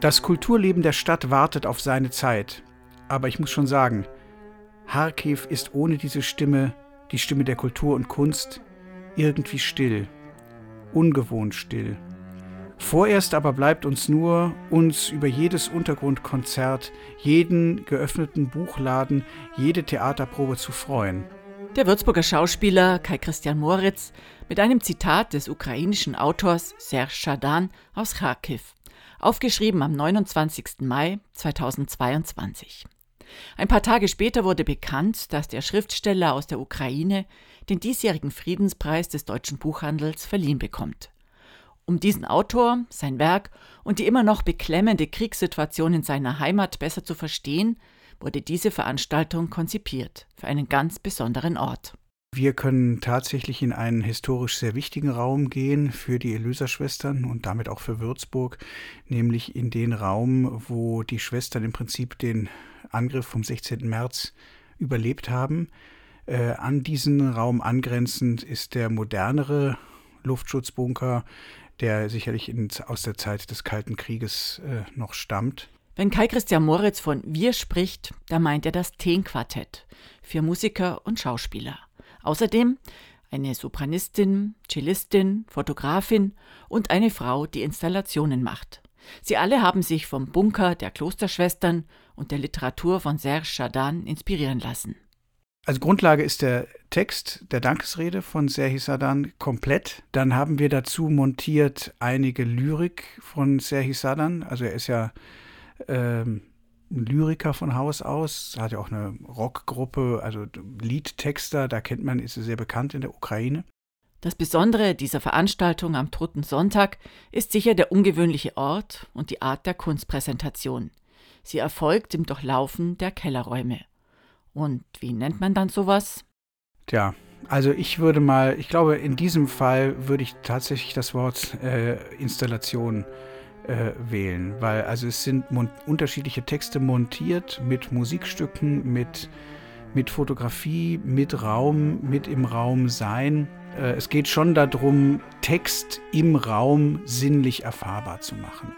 Das Kulturleben der Stadt wartet auf seine Zeit. Aber ich muss schon sagen, Harkiv ist ohne diese Stimme, die Stimme der Kultur und Kunst, irgendwie still, ungewohnt still. Vorerst aber bleibt uns nur, uns über jedes Untergrundkonzert, jeden geöffneten Buchladen, jede Theaterprobe zu freuen. Der Würzburger Schauspieler Kai Christian Moritz mit einem Zitat des ukrainischen Autors Serge Schadan aus Kharkiv, aufgeschrieben am 29. Mai 2022. Ein paar Tage später wurde bekannt, dass der Schriftsteller aus der Ukraine den diesjährigen Friedenspreis des deutschen Buchhandels verliehen bekommt. Um diesen Autor, sein Werk und die immer noch beklemmende Kriegssituation in seiner Heimat besser zu verstehen, wurde diese Veranstaltung konzipiert für einen ganz besonderen Ort. Wir können tatsächlich in einen historisch sehr wichtigen Raum gehen für die Elöser-Schwestern und damit auch für Würzburg, nämlich in den Raum, wo die Schwestern im Prinzip den Angriff vom 16. März überlebt haben. Äh, an diesen Raum angrenzend ist der modernere Luftschutzbunker, der sicherlich in, aus der Zeit des Kalten Krieges äh, noch stammt. Wenn Kai Christian Moritz von Wir spricht, da meint er das Teen-Quartett für Musiker und Schauspieler. Außerdem eine Sopranistin, Cellistin, Fotografin und eine Frau, die Installationen macht. Sie alle haben sich vom Bunker der Klosterschwestern und der Literatur von Serge Chardin inspirieren lassen. Als Grundlage ist der Text der Dankesrede von Serhi Sadan komplett. Dann haben wir dazu montiert einige Lyrik von Serhi Sadan. Also er ist ja ähm, Lyriker von Haus aus, hat ja auch eine Rockgruppe, also Liedtexter, da kennt man, ist er sehr bekannt in der Ukraine. Das Besondere dieser Veranstaltung am Toten Sonntag ist sicher der ungewöhnliche Ort und die Art der Kunstpräsentation. Sie erfolgt im Durchlaufen der Kellerräume. Und wie nennt man dann sowas? Tja, also ich würde mal, ich glaube, in diesem Fall würde ich tatsächlich das Wort äh, Installation äh, wählen, weil also es sind unterschiedliche Texte montiert mit Musikstücken, mit, mit Fotografie, mit Raum, mit im Raum sein. Äh, es geht schon darum, Text im Raum sinnlich erfahrbar zu machen.